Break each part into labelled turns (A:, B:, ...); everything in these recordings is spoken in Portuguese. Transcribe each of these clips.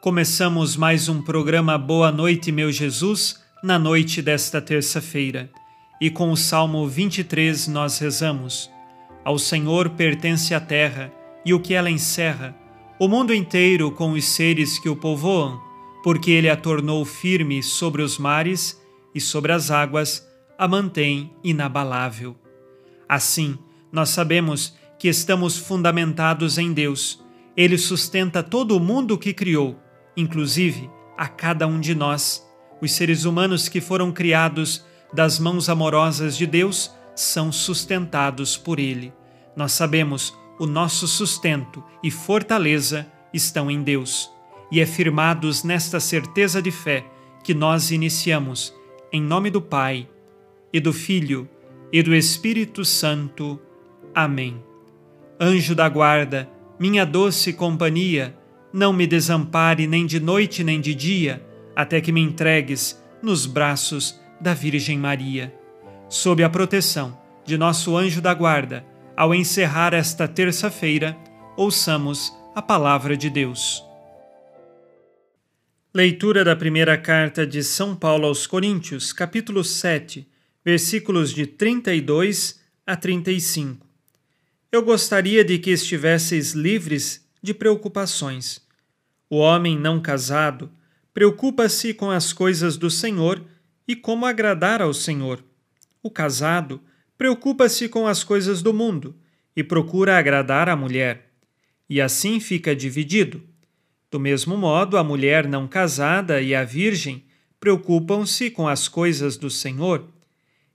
A: Começamos mais um programa Boa Noite, meu Jesus, na noite desta terça-feira. E com o Salmo 23 nós rezamos: Ao Senhor pertence a terra e o que ela encerra, o mundo inteiro com os seres que o povoam, porque ele a tornou firme sobre os mares e sobre as águas a mantém inabalável. Assim, nós sabemos que estamos fundamentados em Deus. Ele sustenta todo o mundo que criou, inclusive a cada um de nós. Os seres humanos que foram criados das mãos amorosas de Deus são sustentados por Ele. Nós sabemos o nosso sustento e fortaleza estão em Deus. E é firmados nesta certeza de fé que nós iniciamos, em nome do Pai, e do Filho, e do Espírito Santo. Amém. Anjo da guarda, minha doce companhia, não me desampare nem de noite nem de dia, até que me entregues nos braços da Virgem Maria. Sob a proteção de nosso anjo da guarda, ao encerrar esta terça-feira, ouçamos a palavra de Deus. Leitura da primeira carta de São Paulo aos Coríntios, capítulo 7, versículos de 32 a 35. Eu gostaria de que estivesseis livres de preocupações. O homem não casado preocupa-se com as coisas do Senhor e como agradar ao Senhor. O casado preocupa-se com as coisas do mundo e procura agradar a mulher, e assim fica dividido. Do mesmo modo, a mulher não casada e a virgem preocupam-se com as coisas do Senhor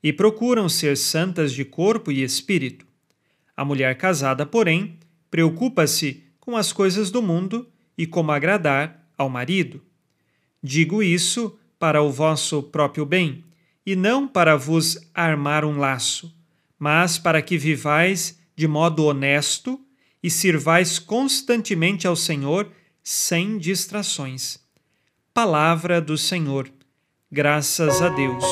A: e procuram ser santas de corpo e espírito. A mulher casada, porém, preocupa-se com as coisas do mundo e como agradar ao marido. Digo isso para o vosso próprio bem, e não para vos armar um laço, mas para que vivais de modo honesto e sirvais constantemente ao Senhor sem distrações. Palavra do Senhor. Graças a Deus.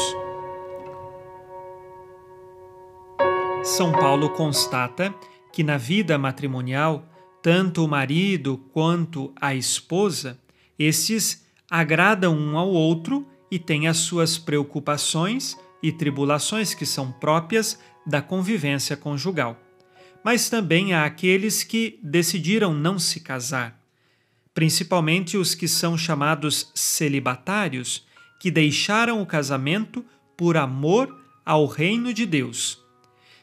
A: São Paulo constata que na vida matrimonial, tanto o marido quanto a esposa, estes agradam um ao outro e têm as suas preocupações e tribulações que são próprias da convivência conjugal. Mas também há aqueles que decidiram não se casar, principalmente os que são chamados celibatários, que deixaram o casamento por amor ao reino de Deus.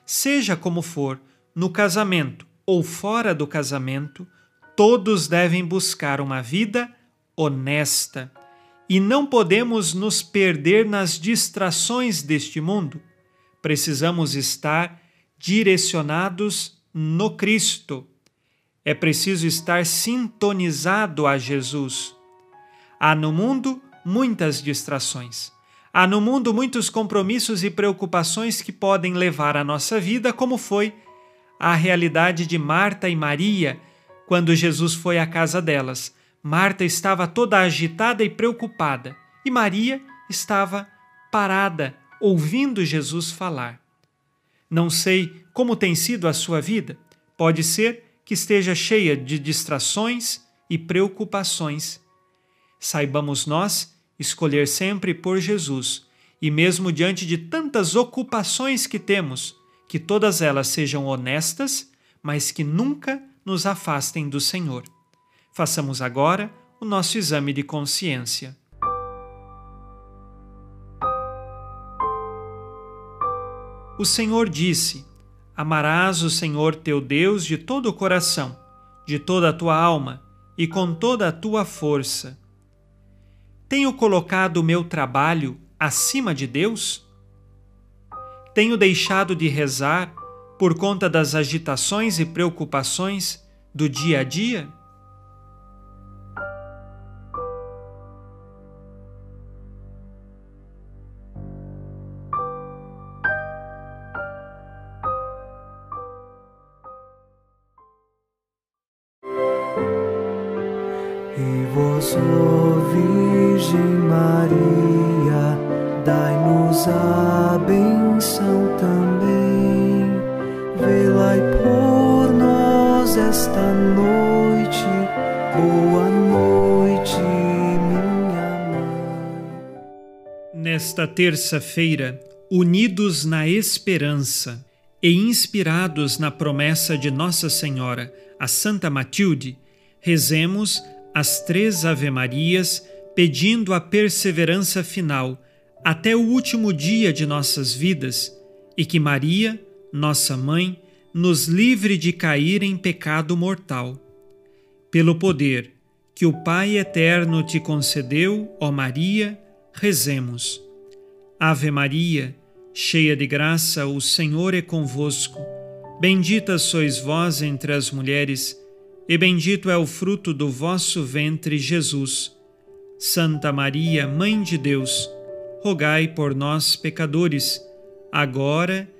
A: Seja como for, no casamento ou fora do casamento, todos devem buscar uma vida honesta. E não podemos nos perder nas distrações deste mundo. Precisamos estar direcionados no Cristo. É preciso estar sintonizado a Jesus. Há no mundo muitas distrações. Há no mundo muitos compromissos e preocupações que podem levar a nossa vida, como foi a realidade de Marta e Maria quando Jesus foi à casa delas Marta estava toda agitada e preocupada, e Maria estava parada, ouvindo Jesus falar. Não sei como tem sido a sua vida. Pode ser que esteja cheia de distrações e preocupações. Saibamos nós escolher sempre por Jesus, e mesmo diante de tantas ocupações que temos, que todas elas sejam honestas, mas que nunca nos afastem do Senhor. Façamos agora o nosso exame de consciência. O Senhor disse: Amarás o Senhor teu Deus de todo o coração, de toda a tua alma e com toda a tua força. Tenho colocado o meu trabalho acima de Deus? Tenho deixado de rezar por conta das agitações e preocupações do dia a dia?
B: E vós, Virgem Maria, dai-nos a esta noite. Boa noite, minha mãe.
A: Nesta terça-feira, unidos na esperança e inspirados na promessa de Nossa Senhora, a Santa Matilde, rezemos as três Ave-Marias pedindo a perseverança final até o último dia de nossas vidas e que Maria, nossa mãe, nos livre de cair em pecado mortal. Pelo poder que o Pai eterno te concedeu, ó Maria, rezemos. Ave Maria, cheia de graça, o Senhor é convosco. Bendita sois vós entre as mulheres, e bendito é o fruto do vosso ventre, Jesus. Santa Maria, Mãe de Deus, rogai por nós, pecadores, agora e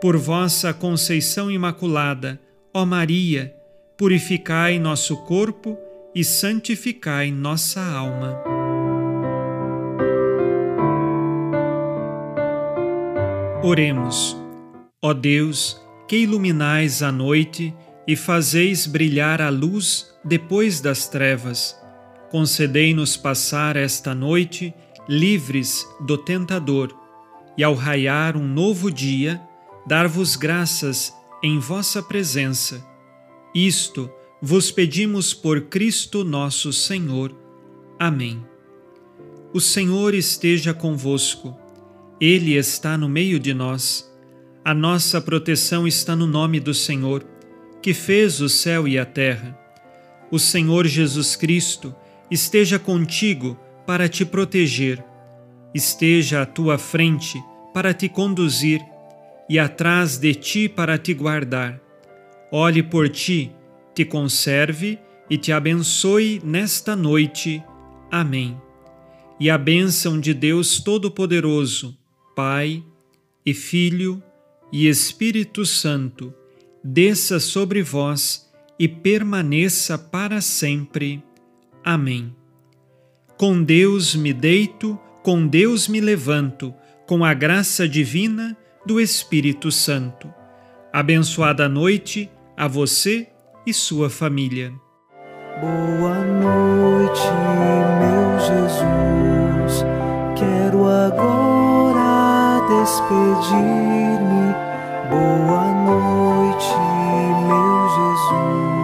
A: Por vossa conceição imaculada, ó Maria, purificai nosso corpo e santificai nossa alma. Oremos. Ó Deus, que iluminais a noite e fazeis brilhar a luz depois das trevas, concedei-nos passar esta noite livres do tentador e ao raiar um novo dia, dar-vos graças em vossa presença. Isto vos pedimos por Cristo nosso Senhor. Amém. O Senhor esteja convosco ele está no meio de nós. A nossa proteção está no nome do Senhor, que fez o céu e a terra. O Senhor Jesus Cristo esteja contigo para te proteger, esteja à tua frente para te conduzir e atrás de ti para te guardar. Olhe por ti, te conserve e te abençoe nesta noite. Amém. E a bênção de Deus Todo-Poderoso, Pai e Filho e Espírito Santo, desça sobre vós e permaneça para sempre. Amém. Com Deus me deito, com Deus me levanto, com a graça divina do Espírito Santo. Abençoada noite a você e sua família.
B: Boa noite, meu Jesus. Quero agora despedir-me. Boa noite, meu Jesus.